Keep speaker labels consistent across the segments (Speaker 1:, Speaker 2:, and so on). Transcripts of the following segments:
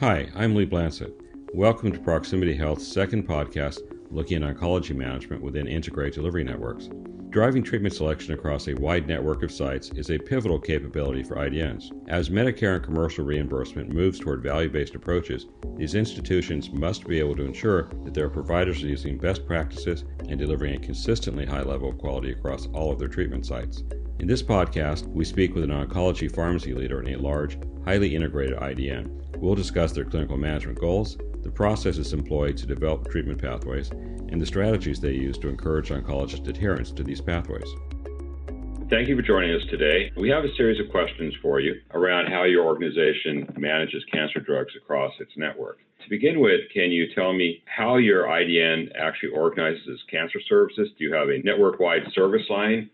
Speaker 1: Hi, I'm Lee Blansett. Welcome to Proximity Health's second podcast looking at oncology management within integrated delivery networks. Driving treatment selection across a wide network of sites is a pivotal capability for IDNs. As Medicare and commercial reimbursement moves toward value based approaches, these institutions must be able to ensure that their providers are using best practices and delivering a consistently high level of quality across all of their treatment sites. In this podcast, we speak with an oncology pharmacy leader in a large, highly integrated IDN We'll discuss their clinical management goals, the processes employed to develop treatment pathways, and the strategies they use to encourage oncologist adherence to these pathways.
Speaker 2: Thank you for joining us today. We have a series of questions for you around how your organization manages cancer drugs across its network. To begin with, can you tell me how your IDN actually organizes cancer services? Do you have a network wide service line?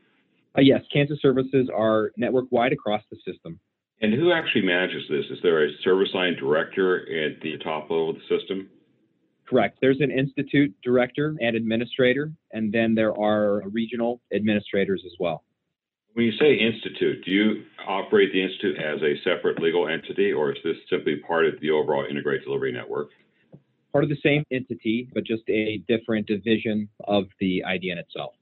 Speaker 3: Uh, yes, cancer services are network wide across the system.
Speaker 2: And who actually manages this? Is there a service line director at the top level of the system?
Speaker 3: Correct. There's an institute director and administrator, and then there are regional administrators as well.
Speaker 2: When you say institute, do you operate the institute as a separate legal entity, or is this simply part of the overall integrated delivery network?
Speaker 3: Part of the same entity, but just a different division of the IDN itself.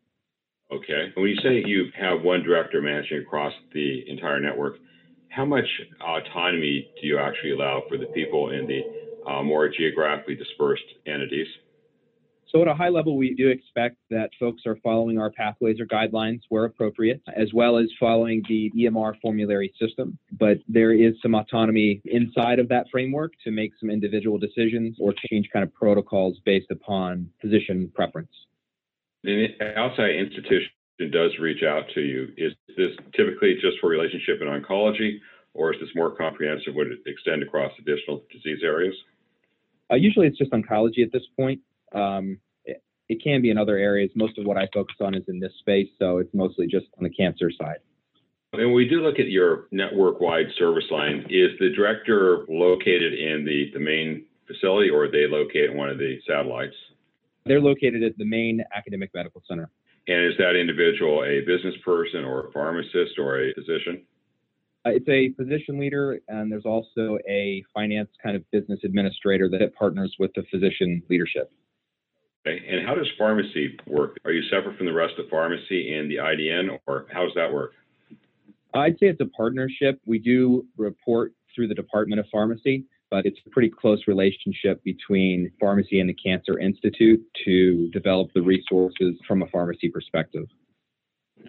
Speaker 2: Okay. When you say you have one director managing across the entire network, how much autonomy do you actually allow for the people in the uh, more geographically dispersed entities?
Speaker 3: So, at a high level, we do expect that folks are following our pathways or guidelines where appropriate, as well as following the EMR formulary system. But there is some autonomy inside of that framework to make some individual decisions or change kind of protocols based upon physician preference.
Speaker 2: The outside institution does reach out to you, is this typically just for relationship in oncology, or is this more comprehensive? Would it extend across additional disease areas?
Speaker 3: Uh, usually it's just oncology at this point. Um, it, it, can be in other areas. Most of what I focus on is in this space, so it's mostly just on the cancer side.
Speaker 2: And we do look at your network-wide service line. Is the director located in the, the main facility, or are they located in one of the satellites?
Speaker 3: They're located at the main academic medical center.
Speaker 2: And is that individual a business person or a pharmacist or a physician?
Speaker 3: Uh, it's a physician leader, and there's also a finance kind of business administrator that partners with the physician leadership.
Speaker 2: Okay. And how does pharmacy work? Are you separate from the rest of pharmacy and the IDN, or how does that work?
Speaker 3: I'd say it's a partnership. We do report through the Department of Pharmacy, but it's a pretty close relationship between pharmacy and the Cancer Institute to develop the resources from a pharmacy perspective.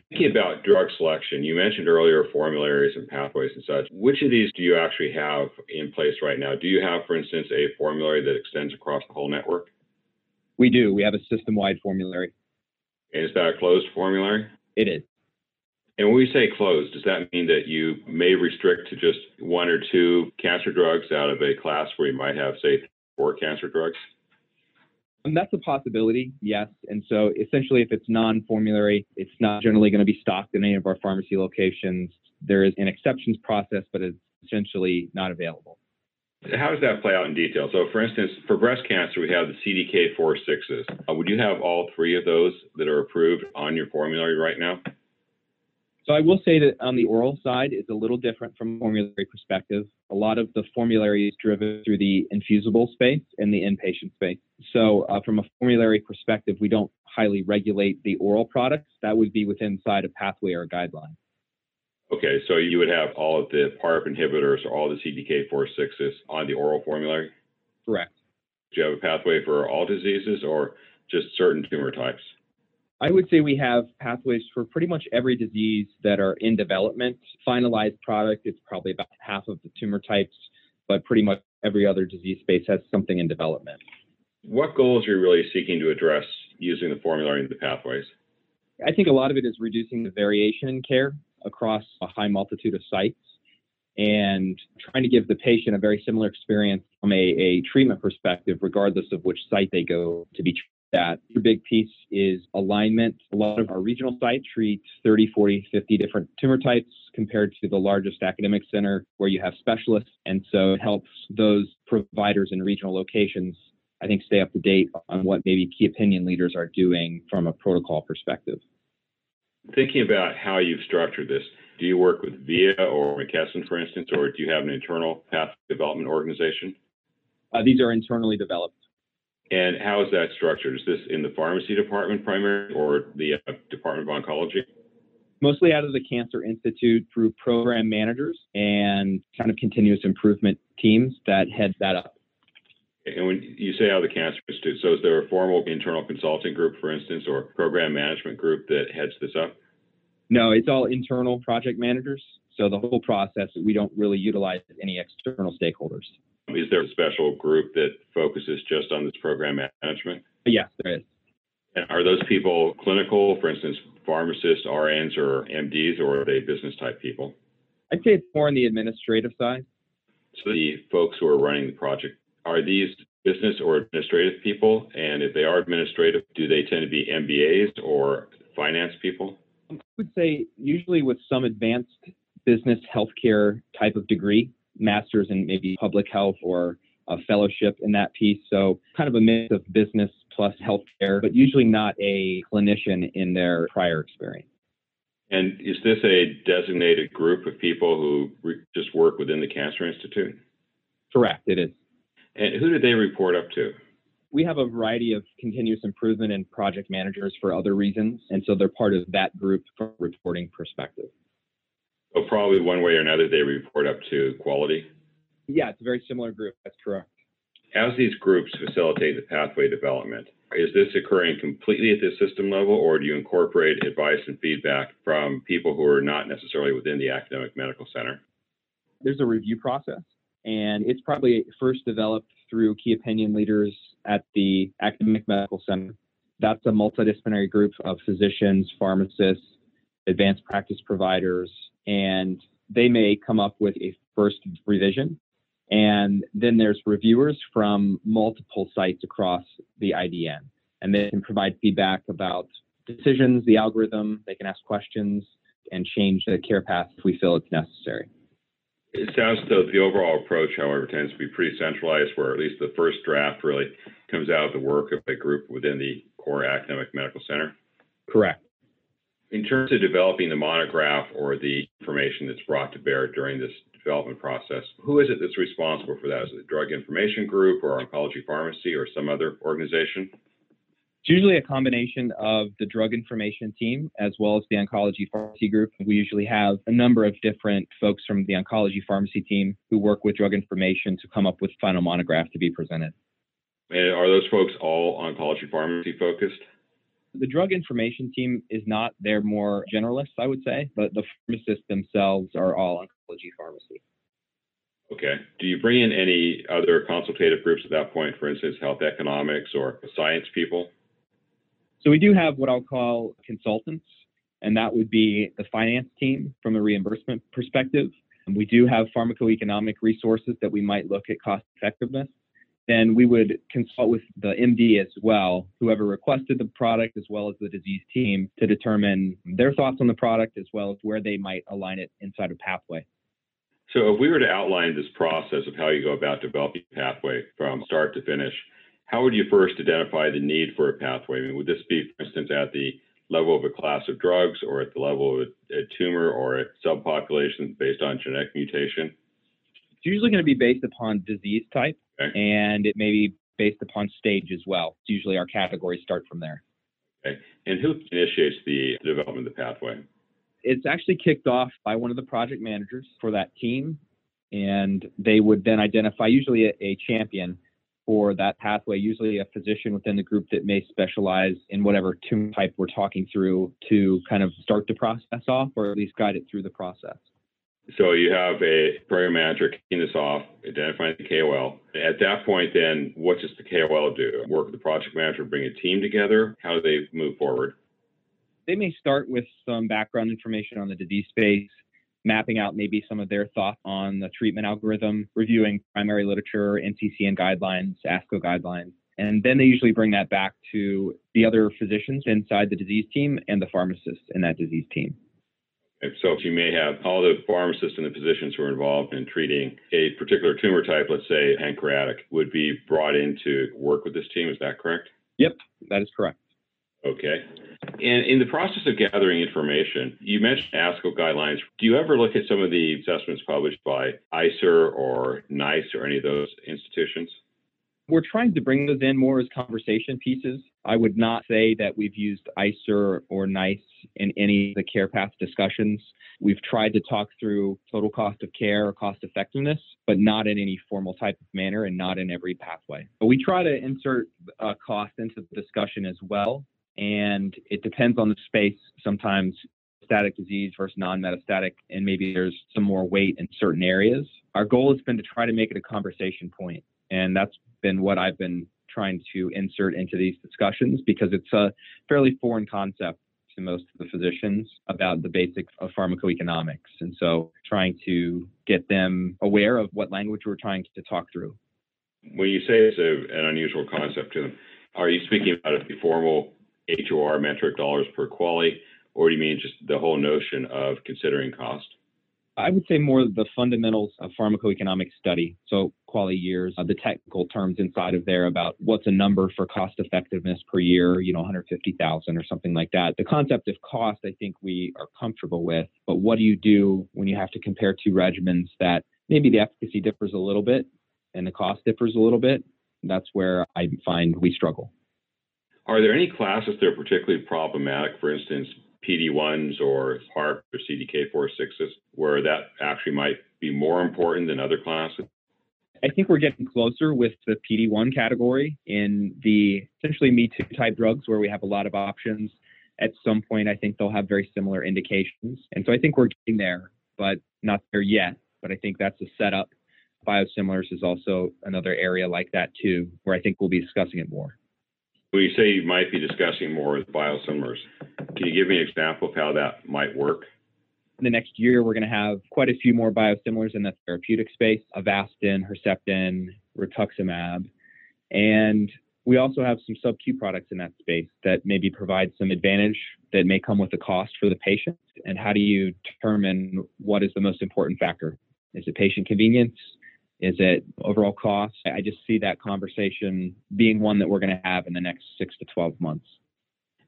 Speaker 2: Thinking about drug selection, you mentioned earlier formularies and pathways and such. Which of these do you actually have in place right now? Do you have, for instance, a formulary that extends across the whole network?
Speaker 3: We do. We have a system wide formulary.
Speaker 2: And is that a closed formulary?
Speaker 3: It is.
Speaker 2: And when we say closed, does that mean that you may restrict to just one or two cancer drugs out of a class where you might have, say, four cancer drugs?
Speaker 3: And that's a possibility, yes. And so essentially, if it's non formulary, it's not generally going to be stocked in any of our pharmacy locations. There is an exceptions process, but it's essentially not available.
Speaker 2: How does that play out in detail? So, for instance, for breast cancer, we have the CDK4/6s. Uh, would you have all three of those that are approved on your formulary right now?
Speaker 3: So I will say that on the oral side, it's a little different from formulary perspective. A lot of the formulary is driven through the infusible space and the inpatient space. So uh, from a formulary perspective, we don't highly regulate the oral products. That would be within side a pathway or a guideline.
Speaker 2: Okay, so you would have all of the PARP inhibitors or all the CDK4/6s on the oral formulary?
Speaker 3: Correct.
Speaker 2: Do you have a pathway for all diseases or just certain tumor types?
Speaker 3: I would say we have pathways for pretty much every disease that are in development. Finalized product, it's probably about half of the tumor types, but pretty much every other disease space has something in development.
Speaker 2: What goals are you really seeking to address using the formulary and the pathways?
Speaker 3: I think a lot of it is reducing the variation in care across a high multitude of sites and trying to give the patient a very similar experience from a, a treatment perspective, regardless of which site they go to be treated that. Big piece is alignment. A lot of our regional sites treat 30, 40, 50 different tumor types compared to the largest academic center where you have specialists. And so it helps those providers in regional locations, I think, stay up to date on what maybe key opinion leaders are doing from a protocol perspective.
Speaker 2: Thinking about how you've structured this, do you work with VIA or McKesson, for instance, or do you have an internal path development organization?
Speaker 3: Uh, these are internally developed.
Speaker 2: And how is that structured? Is this in the pharmacy department primarily or the uh, Department of Oncology?
Speaker 3: Mostly out of the Cancer Institute through program managers and kind of continuous improvement teams that head that up.
Speaker 2: And when you say out of the Cancer Institute, so is there a formal internal consulting group, for instance, or program management group that heads this up?
Speaker 3: No, it's all internal project managers. So the whole process, we don't really utilize any external stakeholders.
Speaker 2: Is there a special group that focuses just on this program management?
Speaker 3: Yes, there is.
Speaker 2: And are those people clinical, for instance, pharmacists, RNs, or MDs, or are they business type people?
Speaker 3: I'd say it's more on the administrative side.
Speaker 2: So the folks who are running the project, are these business or administrative people? And if they are administrative, do they tend to be MBAs or finance people?
Speaker 3: I would say usually with some advanced business healthcare type of degree, master's in maybe public health or a fellowship in that piece. So kind of a mix of business plus healthcare, but usually not a clinician in their prior experience.
Speaker 2: And is this a designated group of people who re- just work within the Cancer Institute?
Speaker 3: Correct, it is.
Speaker 2: And who do they report up to?
Speaker 3: We have a variety of continuous improvement and project managers for other reasons, and so they're part of that group from a reporting perspective.
Speaker 2: So probably one way or another, they report up to quality.
Speaker 3: Yeah, it's a very similar group. That's correct.
Speaker 2: As these groups facilitate the pathway development, is this occurring completely at the system level, or do you incorporate advice and feedback from people who are not necessarily within the academic medical center?
Speaker 3: There's a review process, and it's probably first developed through key opinion leaders at the academic medical center. That's a multidisciplinary group of physicians, pharmacists, advanced practice providers, and they may come up with a first revision. And then there's reviewers from multiple sites across the IDN, and they can provide feedback about decisions, the algorithm, they can ask questions and change the care path if we feel it's necessary.
Speaker 2: It sounds though the overall approach, however, tends to be pretty centralized, where at least the first draft really comes out of the work of a group within the core academic medical center.
Speaker 3: Correct.
Speaker 2: In terms of developing the monograph or the information that's brought to bear during this development process, who is it that's responsible for that? Is it the Drug Information Group or Oncology Pharmacy or some other organization?
Speaker 3: It's usually a combination of the drug information team as well as the oncology pharmacy group. We usually have a number of different folks from the oncology pharmacy team who work with drug information to come up with final monograph to be presented.
Speaker 2: And are those folks all oncology pharmacy focused?
Speaker 3: The drug information team is not, they're more generalists, I would say, but the pharmacists themselves are all oncology pharmacy.
Speaker 2: Okay. Do you bring in any other consultative groups at that point, for instance, health economics or science people?
Speaker 3: So we do have what I'll call consultants, and that would be the finance team from a reimbursement perspective. And we do have pharmacoeconomic resources that we might look at cost effectiveness. Then we would consult with the MD as well, whoever requested the product, as well as the disease team, to determine their thoughts on the product as well as where they might align it inside a pathway.
Speaker 2: So, if we were to outline this process of how you go about developing a pathway from start to finish, how would you first identify the need for a pathway? I mean, would this be, for instance, at the level of a class of drugs or at the level of a, a tumor or a subpopulation based on genetic mutation?
Speaker 3: It's usually going to be based upon disease type
Speaker 2: Okay.
Speaker 3: and it may be based upon stage as well. It's usually our categories start from there.
Speaker 2: Okay. And who initiates the development of the pathway?
Speaker 3: It's actually kicked off by one of the project managers for that team, and they would then identify usually a, a champion for that pathway, usually a physician within the group that may specialize in whatever tumor type we're talking through to kind of start the process off or at least guide it through the process.
Speaker 2: So you have a program manager kicking this off, identifying the KOL. At that point, then what does the KOL do? Work with the project manager, bring a team together? How do they move forward?
Speaker 3: They may start with some background information on the disease space, mapping out maybe some of their thoughts on the treatment algorithm, reviewing primary literature, NCCN guidelines, ASCO guidelines. And then they usually bring that back to the other physicians inside the disease team and the pharmacists in that disease team.
Speaker 2: And so you may have all the pharmacists and the physicians who are involved in treating a particular tumor type, let's say pancreatic, would be brought in to work with this team. Is that correct?
Speaker 3: Yep, that is correct.
Speaker 2: Okay. And in the process of gathering information, you mentioned ASCO guidelines. Do you ever look at some of the assessments published by ICER or NICE or any of those institutions?
Speaker 3: We're trying to bring those in more as conversation pieces. I would not say that we've used ICER or NICE in any of the care path discussions. We've tried to talk through total cost of care or cost effectiveness, but not in any formal type of manner and not in every pathway. But we try to insert cost into the discussion as well. And it depends on the space. Sometimes metastatic disease versus non-metastatic, and maybe there's some more weight in certain areas. Our goal has been to try to make it a conversation point, and that's been what I've been trying to insert into these discussions because it's a fairly foreign concept to most of the physicians about the basics of pharmacoeconomics. And so trying to get them aware of what language we're trying to talk through.
Speaker 2: When you say it's a, an unusual concept to them, are you speaking about a formal HEOR metric dollars per QALY, or do you mean just the whole notion of considering cost?
Speaker 3: I would say more the fundamentals of pharmacoeconomic study. So quality years, uh, the technical terms inside of there about what's a number for cost effectiveness per year, you know, 150,000 or something like that. The concept of cost, I think we are comfortable with, but what do you do when you have to compare two regimens that maybe the efficacy differs a little bit and the cost differs a little bit? That's where I find we struggle.
Speaker 2: Are there any classes that are particularly problematic? For instance, PD1s or PARP or CDK4/6s, where that actually might be more important than other classes?
Speaker 3: I think we're getting closer with the PD1 category in the essentially Me Too type drugs where we have a lot of options. At some point, I think they'll have very similar indications. And so I think we're getting there, but not there yet. But I think that's a setup. Biosimilars is also another area like that, too, where I think we'll be discussing it more.
Speaker 2: When you say you might be discussing more with biosimilars, can you give me an example of how that might work?
Speaker 3: The next year, we're going to have quite a few more biosimilars in the therapeutic space Avastin, Herceptin, rituximab. And we also have some sub-Q products in that space that maybe provide some advantage that may come with a cost for the patient. And how do you determine what is the most important factor? Is it patient convenience? Is it overall cost? I just see that conversation being one that we're going to have in the next six to 12 months.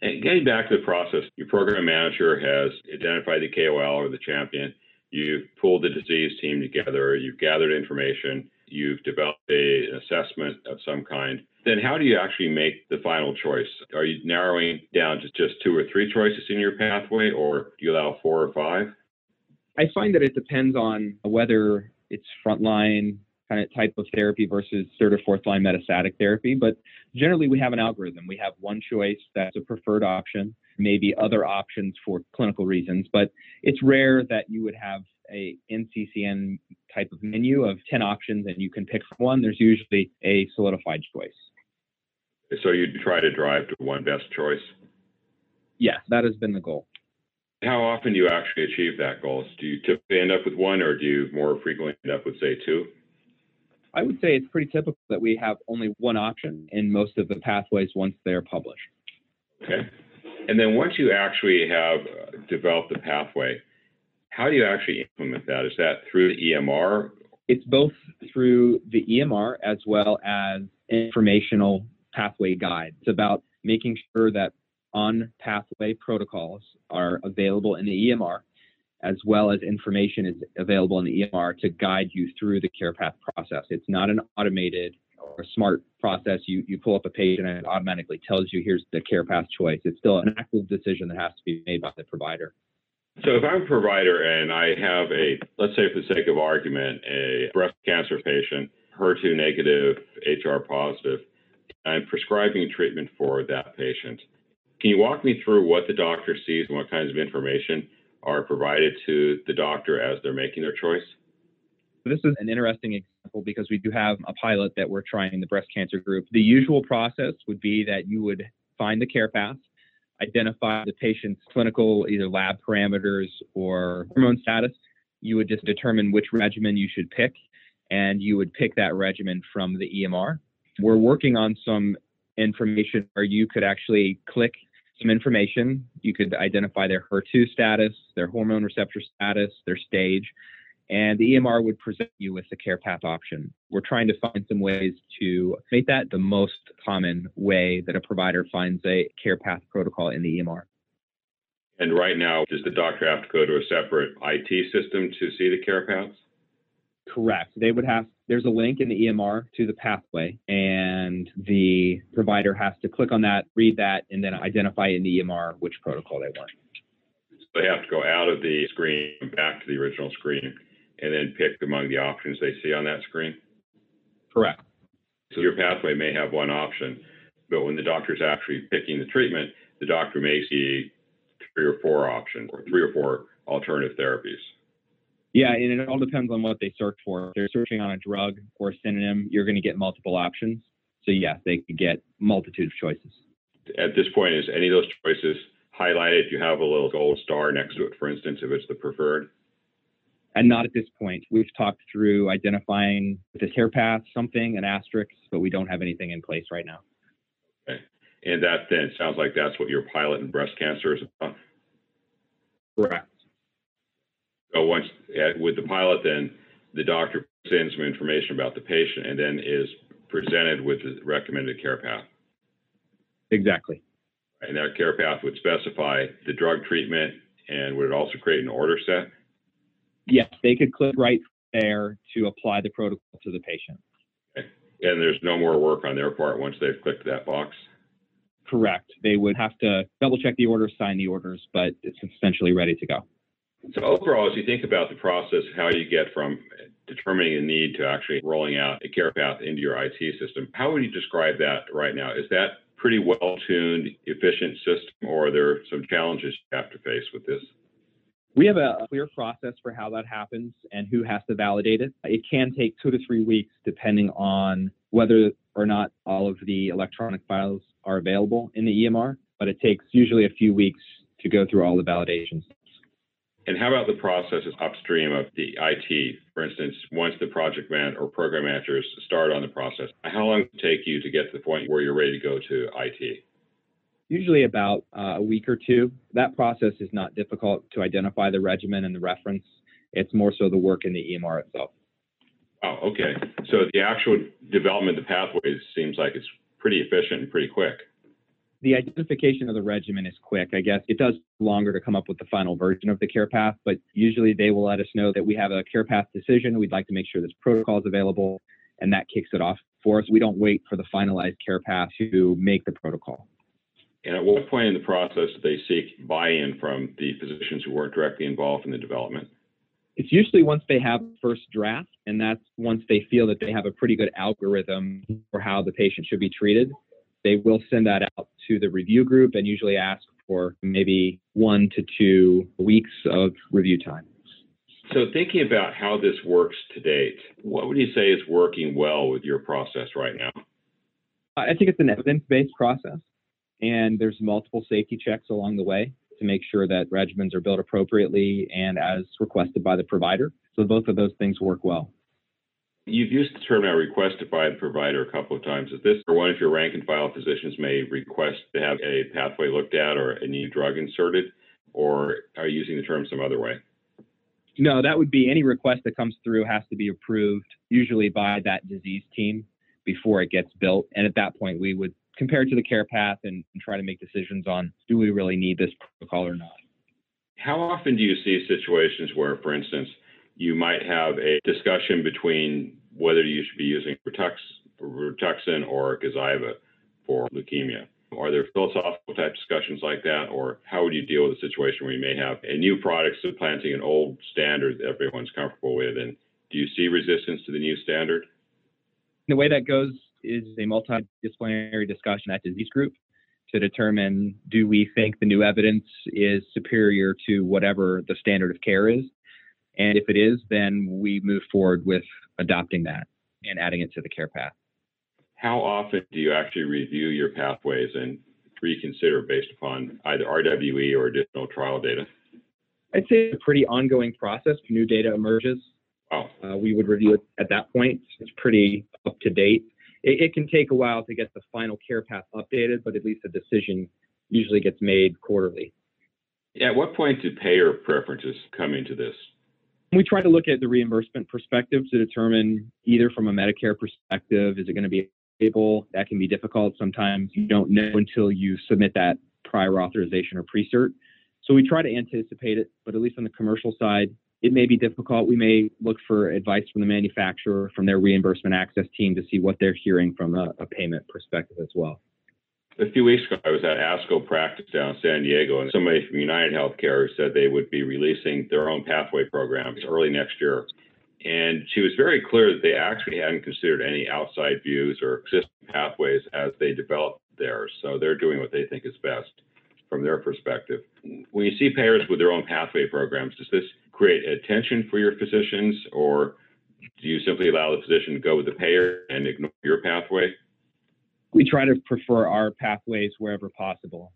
Speaker 2: And getting back to the process, your program manager has identified the KOL or the champion. You've pulled the disease team together. You've gathered information. You've developed a, an assessment of some kind. Then how do you actually make the final choice? Are you narrowing down to just two or three choices in your pathway, or do you allow four or five?
Speaker 3: I find that it depends on whether it's frontline kind of type of therapy versus third or fourth line metastatic therapy. But generally, we have an algorithm. We have one choice that's a preferred option, maybe other options for clinical reasons. But it's rare that you would have a NCCN type of menu of 10 options and you can pick one. There's usually a solidified choice.
Speaker 2: So you try to drive to one best choice?
Speaker 3: Yes, that has been the goal.
Speaker 2: How often do you actually achieve that goal? Do you typically end up with one, or do you more frequently end up with, say, two?
Speaker 3: I would say it's pretty typical that we have only one option in most of the pathways once they're published.
Speaker 2: Okay. And then once you actually have uh, developed the pathway, how do you actually implement that? Is that through the EMR?
Speaker 3: It's both through the EMR as well as informational pathway guide. It's about making sure that on pathway protocols are available in the EMR, as well as information is available in the EMR to guide you through the care path process. It's not an automated or smart process. You, you pull up a page and it automatically tells you here's the care path choice. It's still an active decision that has to be made by the provider.
Speaker 2: So if I'm a provider and I have a, let's say for the sake of argument, a breast cancer patient, HER2 negative, HR positive, I'm prescribing treatment for that patient. Can you walk me through what the doctor sees and what kinds of information are provided to the doctor as they're making their choice?
Speaker 3: This is an interesting example because we do have a pilot that we're trying in the breast cancer group. The usual process would be that you would find the care path, identify the patient's clinical either lab parameters or hormone status. You would just determine which regimen you should pick, and you would pick that regimen from the EMR. We're working on some information where you could actually click some information. You could identify their HER2 status, their hormone receptor status, their stage, and the EMR would present you with the care path option. We're trying to find some ways to make that the most common way that a provider finds a care path protocol in the EMR.
Speaker 2: And right now, does the doctor have to go to a separate IT system to see the care paths?
Speaker 3: Correct. They would have There's a link in the EMR to the pathway, and the provider has to click on that, read that, and then identify in the EMR which protocol they want.
Speaker 2: So they have to go out of the screen back to the original screen and then pick among the options they see on that screen?
Speaker 3: Correct.
Speaker 2: So your pathway may have one option, but when the doctor is actually picking the treatment, the doctor may see three or four options or three or four alternative therapies.
Speaker 3: Yeah, and it all depends on what they search for. If they're searching on a drug or a synonym, you're going to get multiple options. So yes, they could get multitude of choices.
Speaker 2: At this point, is any of those choices highlighted? You have a little gold star next to it, for instance, if it's the preferred.
Speaker 3: And not at this point. We've talked through identifying the care path, something, an asterisk, but we don't have anything in place right now.
Speaker 2: Okay. And that then sounds like that's what your pilot in breast cancer is about.
Speaker 3: Correct.
Speaker 2: So once uh, with the pilot, then the doctor puts in some information about the patient and then is presented with the recommended care path.
Speaker 3: Exactly.
Speaker 2: And that care path would specify the drug treatment and would it also create an order set?
Speaker 3: Yes, they could click right there to apply the protocol to the patient.
Speaker 2: Okay. And there's no more work on their part once they've clicked that box?
Speaker 3: Correct. They would have to double check the orders, sign the orders, but it's essentially ready to go.
Speaker 2: So overall, as you think about the process, how you get from determining a need to actually rolling out a care path into your IT system, how would you describe that right now? Is that pretty well tuned, efficient system, or are there some challenges you have to face with this?
Speaker 3: We have a clear process for how that happens and who has to validate it. It can take two to three weeks depending on whether or not all of the electronic files are available in the EMR, but it takes usually a few weeks to go through all the validations.
Speaker 2: And how about the processes upstream of the IT? For instance, once the project man or program managers start on the process, how long does it take you to get to the point where you're ready to go to IT?
Speaker 3: Usually about uh, a week or two. That process is not difficult to identify the regimen and the reference. It's more so the work in the EMR itself.
Speaker 2: Oh, okay. So the actual development of the pathways seems like it's pretty efficient and pretty quick
Speaker 3: the identification of the regimen is quick. I guess it does longer to come up with the final version of the care path, but usually they will let us know that we have a care path decision. We'd like to make sure this protocol is available, and that kicks it off for us. We don't wait for the finalized care path to make the protocol.
Speaker 2: And at what point in the process do they seek buy-in from the physicians who weren't directly involved in the development?
Speaker 3: It's usually once they have first draft, and that's once they feel that they have a pretty good algorithm for how the patient should be treated they will send that out to the review group and usually ask for maybe one to two weeks of review time.
Speaker 2: So, thinking about how this works to date, what would you say is working well with your process right now?
Speaker 3: I think it's an evidence based process, and there's multiple safety checks along the way to make sure that regimens are built appropriately and as requested by the provider. So, both of those things work well.
Speaker 2: You've used the term now requested by the provider a couple of times. Is this or one of your rank and file physicians may request to have a pathway looked at or a new drug inserted, or are you using the term some other way?
Speaker 3: No, that would be any request that comes through has to be approved, usually by that disease team before it gets built. And at that point, we would compare it to the care path and, and try to make decisions on do we really need this protocol or not.
Speaker 2: How often do you see situations where, for instance, you might have a discussion between whether you should be using Rituxan or Gazyva for leukemia. Are there philosophical type discussions like that, or how would you deal with a situation where you may have a new product supplanting an old standard that everyone's comfortable with? And do you see resistance to the new standard?
Speaker 3: The way that goes is a multidisciplinary discussion at disease group to determine do we think the new evidence is superior to whatever the standard of care is and if it is, then we move forward with adopting that and adding it to the care path.
Speaker 2: How often do you actually review your pathways and reconsider based upon either RWE or additional trial data?
Speaker 3: I'd say it's a pretty ongoing process. New data emerges.
Speaker 2: Wow.
Speaker 3: Uh, we would review it at that point. It's pretty up to date. It, it can take a while to get the final care path updated, but at least a decision usually gets made quarterly.
Speaker 2: At what point do payer preferences come into this?
Speaker 3: We try to look at the reimbursement perspective to determine either from a Medicare perspective, is it going to be able? That can be difficult. Sometimes you don't know until you submit that prior authorization or pre-cert. So we try to anticipate it, but at least on the commercial side, it may be difficult. We may look for advice from the manufacturer, from their reimbursement access team to see what they're hearing from a, a payment perspective as well.
Speaker 2: A few weeks ago, I was at ASCO practice down in San Diego, and somebody from United Healthcare said they would be releasing their own pathway programs early next year. And she was very clear that they actually hadn't considered any outside views or existing pathways as they developed theirs. So they're doing what they think is best from their perspective. When you see payers with their own pathway programs, does this create attention for your physicians, or do you simply allow the physician to go with the payer and ignore your pathway?
Speaker 3: We try to prefer our pathways wherever possible.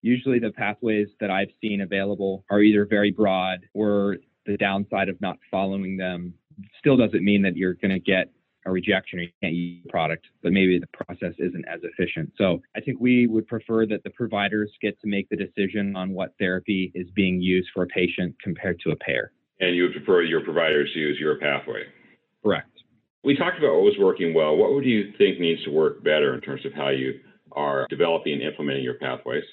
Speaker 3: Usually, the pathways that I've seen available are either very broad or the downside of not following them still doesn't mean that you're going to get a rejection or you can't use the product, but maybe the process isn't as efficient. So I think we would prefer that the providers get to make the decision on what therapy is being used for a patient compared to a payer.
Speaker 2: And you would prefer your providers to use your pathway?
Speaker 3: Correct.
Speaker 2: We talked about what was working well. What would you think needs to work better in terms of how you are developing and implementing your pathways?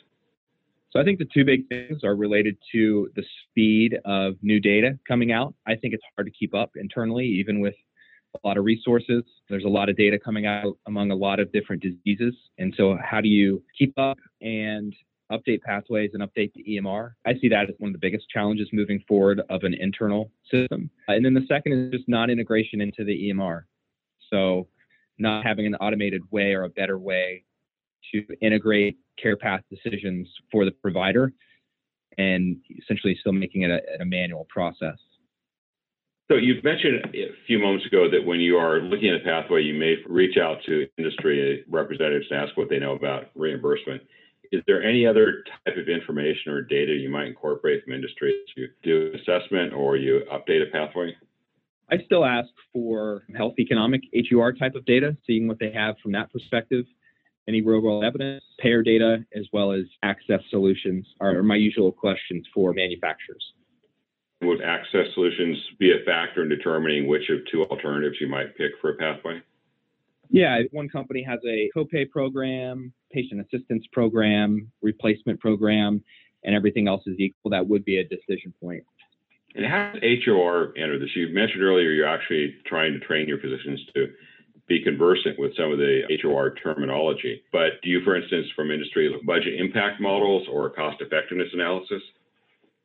Speaker 3: So I think the two big things are related to the speed of new data coming out. I think it's hard to keep up internally, even with a lot of resources. There's a lot of data coming out among a lot of different diseases. And so, how do you keep up and update pathways and update the EMR? I see that as one of the biggest challenges moving forward of an internal system. Uh, and then the second is just non integration into the EMR. So, not having an automated way or a better way to integrate care path decisions for the provider and essentially still making it a, a manual process.
Speaker 2: So you've mentioned a few moments ago that when you are looking at a pathway, you may reach out to industry representatives to ask what they know about reimbursement. Is there any other type of information or data you might incorporate from industry to do assessment or you update a pathway?
Speaker 3: I still ask for health economic HEOR type of data, seeing what they have from that perspective. Any real world evidence, payer data, as well as access solutions are my usual questions for manufacturers.
Speaker 2: Would access solutions be a factor in determining which of two alternatives you might pick for a pathway?
Speaker 3: Yeah, one company has a copay program, patient assistance program, replacement program, and everything else is equal. That would be a decision point.
Speaker 2: And how does HEOR enter this? You mentioned earlier you're actually trying to train your physicians to be conversant with some of the HEOR terminology. But do you, for instance, from industry, budget impact models or cost effectiveness analysis?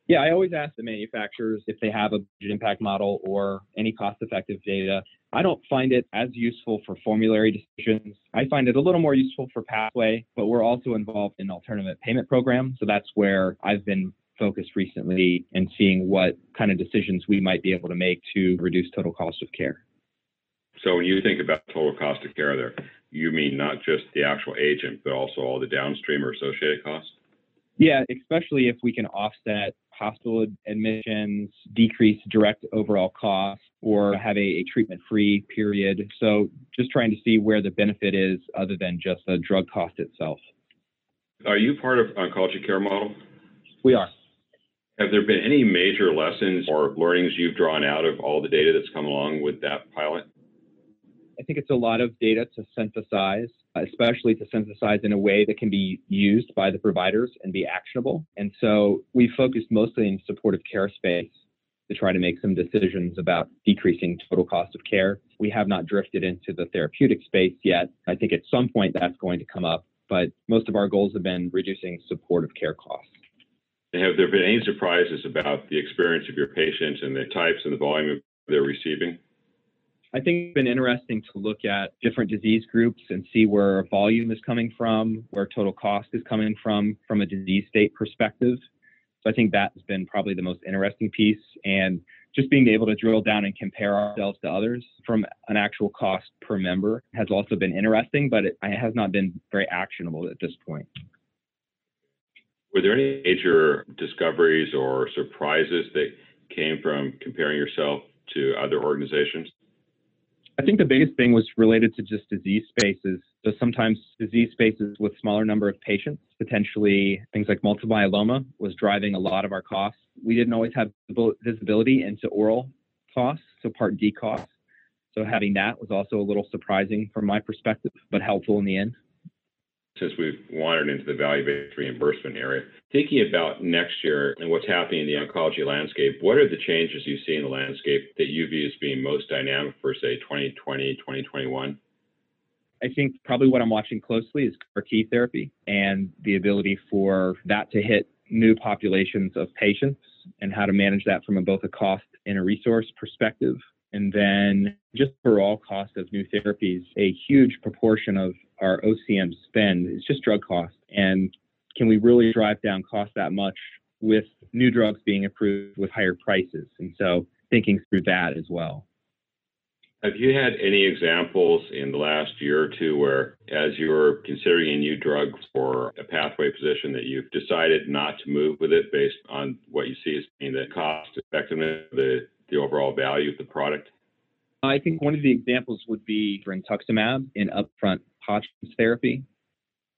Speaker 3: Yeah, I always ask the manufacturers if they have a budget impact model or any cost effective data. I don't find it as useful for formulary decisions. I find it a little more useful for pathway, but we're also involved in alternative payment programs. So that's where I've been focused recently and seeing what kind of decisions we might be able to make to reduce total cost of care.
Speaker 2: So when you think about total cost of care there, you mean not just the actual agent, but also all the downstream or associated costs?
Speaker 3: Yeah, especially if we can offset hospital admissions, decrease direct overall costs, or have a, a treatment free period. So just trying to see where the benefit is other than just the drug cost itself.
Speaker 2: Are you part of Oncology Care Model?
Speaker 3: We are.
Speaker 2: Have there been any major lessons or learnings you've drawn out of all the data that's come along with that pilot?
Speaker 3: I think it's a lot of data to synthesize, especially to synthesize in a way that can be used by the providers and be actionable. And so we focused mostly in supportive care space to try to make some decisions about decreasing total cost of care. We have not drifted into the therapeutic space yet. I think at some point that's going to come up, but most of our goals have been reducing supportive care costs.
Speaker 2: Have there been any surprises about the experience of your patients and the types and the volume of they're receiving?
Speaker 3: I think it's been interesting to look at different disease groups and see where volume is coming from, where total cost is coming from, from a disease state perspective. So I think that has been probably the most interesting piece. And just being able to drill down and compare ourselves to others from an actual cost per member has also been interesting, but it has not been very actionable at this point.
Speaker 2: Were there any major discoveries or surprises that came from comparing yourself to other organizations?
Speaker 3: I think the biggest thing was related to just disease spaces. So sometimes disease spaces with smaller number of patients, potentially things like multiple myeloma was driving a lot of our costs. We didn't always have visibility into oral costs, so Part D costs. So having that was also a little surprising from my perspective, but helpful in the end.
Speaker 2: Since we've wandered into the value-based reimbursement area. Thinking about next year and what's happening in the oncology landscape, what are the changes you see in the landscape that you view as being most dynamic for, say, 2020, 2021?
Speaker 3: I think probably what I'm watching closely is CAR T therapy and the ability for that to hit new populations of patients and how to manage that from a, both a cost and a resource perspective. And then just for all cost of new therapies, a huge proportion of our OCM spend is just drug cost. And can we really drive down cost that much with new drugs being approved with higher prices? And so thinking through that as well.
Speaker 2: Have you had any examples in the last year or two where, as you were considering a new drug for a pathway position, that you've decided not to move with it based on what you see as being the cost effectiveness, the, product?
Speaker 3: I think one of the examples would be brentuximab in upfront Hodgkin's therapy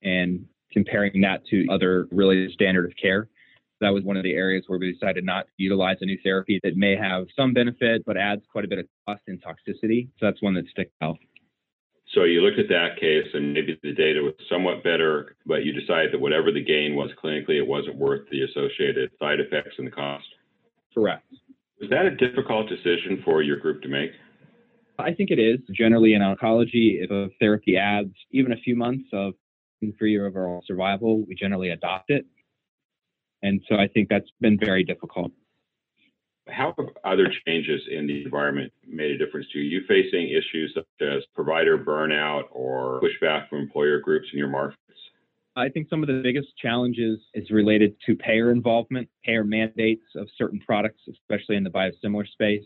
Speaker 3: and comparing that to other really standard of care that was one of the areas where we decided not to utilize a new therapy that may have some benefit but adds quite a bit of cost and toxicity. So that's one that sticks out.
Speaker 2: So you looked at that case and maybe the data was somewhat better, but you decided that whatever the gain was clinically, it wasn't worth the associated side effects and the cost.
Speaker 3: Correct.
Speaker 2: Was that a difficult decision for your group to make?
Speaker 3: I think it is. Generally in oncology, if a therapy adds even a few months of free overall survival, we generally adopt it. And so I think that's been very difficult.
Speaker 2: How have other changes in the environment made a difference to you? Are you facing issues such as provider burnout or pushback from employer groups in your markets?
Speaker 3: I think some of the biggest challenges is related to payer involvement, payer mandates of certain products, especially in the biosimilar space,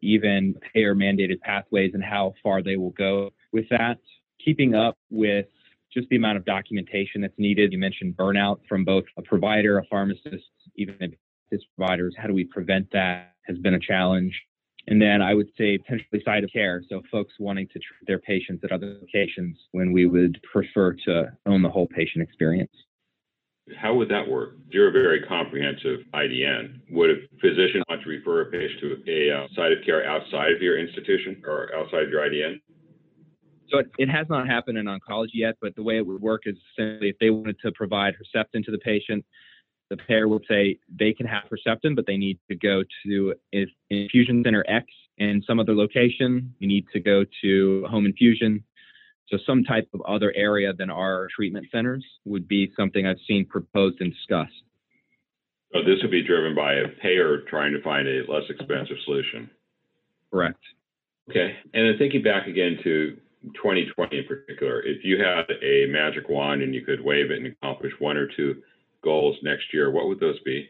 Speaker 3: even payer mandated pathways and how far they will go with that. Keeping up with just the amount of documentation that's needed. You mentioned burnout from both a provider, a pharmacist, even his providers. How do we prevent that has been a challenge. And then I would say potentially side of care. So folks wanting to treat their patients at other locations when we would prefer to own the whole patient experience.
Speaker 2: How would that work? You're a very comprehensive IDN. Would a physician want to refer a patient to a uh, site of care outside of your institution or outside of your IDN?
Speaker 3: So it, it, has not happened in oncology yet, but the way it would work is simply if they wanted to provide Herceptin to the patient, the payer would say they can have Herceptin, but they need to go to infusion center X in some other location. You need to go to home infusion. So some type of other area than our treatment centers would be something I've seen proposed and discussed.
Speaker 2: So this would be driven by a payer trying to find a less expensive solution.
Speaker 3: Correct.
Speaker 2: Okay. And then thinking back again to 2020 in particular, if you had a magic wand and you could wave it and accomplish one or two goals next year, what would those be?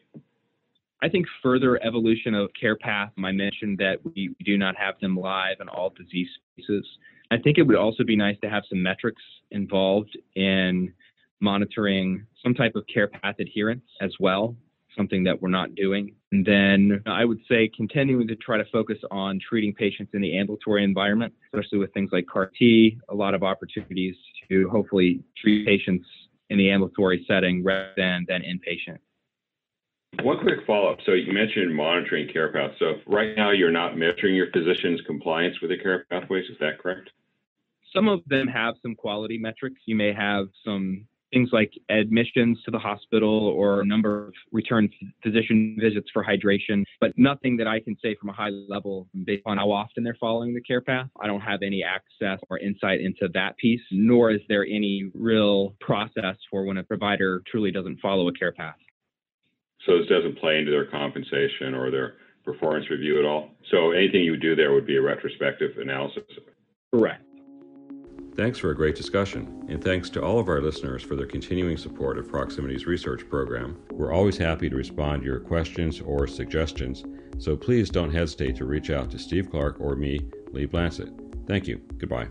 Speaker 3: I think further evolution of CarePath. I mentioned that we do not have them live in all disease spaces. I think it would also be nice to have some metrics involved in monitoring some type of CarePath adherence as well something that we're not doing. And then I would say continuing to try to focus on treating patients in the ambulatory environment, especially with things like CAR T, a lot of opportunities to hopefully treat patients in the ambulatory setting rather than, than inpatient.
Speaker 2: One quick follow up. So you mentioned monitoring care paths. So right now you're not measuring your physician's compliance with the care pathways. Is that correct?
Speaker 3: Some of them have some quality metrics. You may have some things like admissions to the hospital or number of return physician visits for hydration, but nothing that I can say from a high level based on how often they're following the care path. I don't have any access or insight into that piece, nor is there any real process for when a provider truly doesn't follow a care path.
Speaker 2: So this doesn't play into their compensation or their performance review at all. So anything you would do there would be a retrospective analysis.
Speaker 3: Correct.
Speaker 1: Thanks for a great discussion, and thanks to all of our listeners for their continuing support of Proximity's research program. We're always happy to respond to your questions or suggestions, so please don't hesitate to reach out to Steve Clark or me, Lee Blansett. Thank you. Goodbye.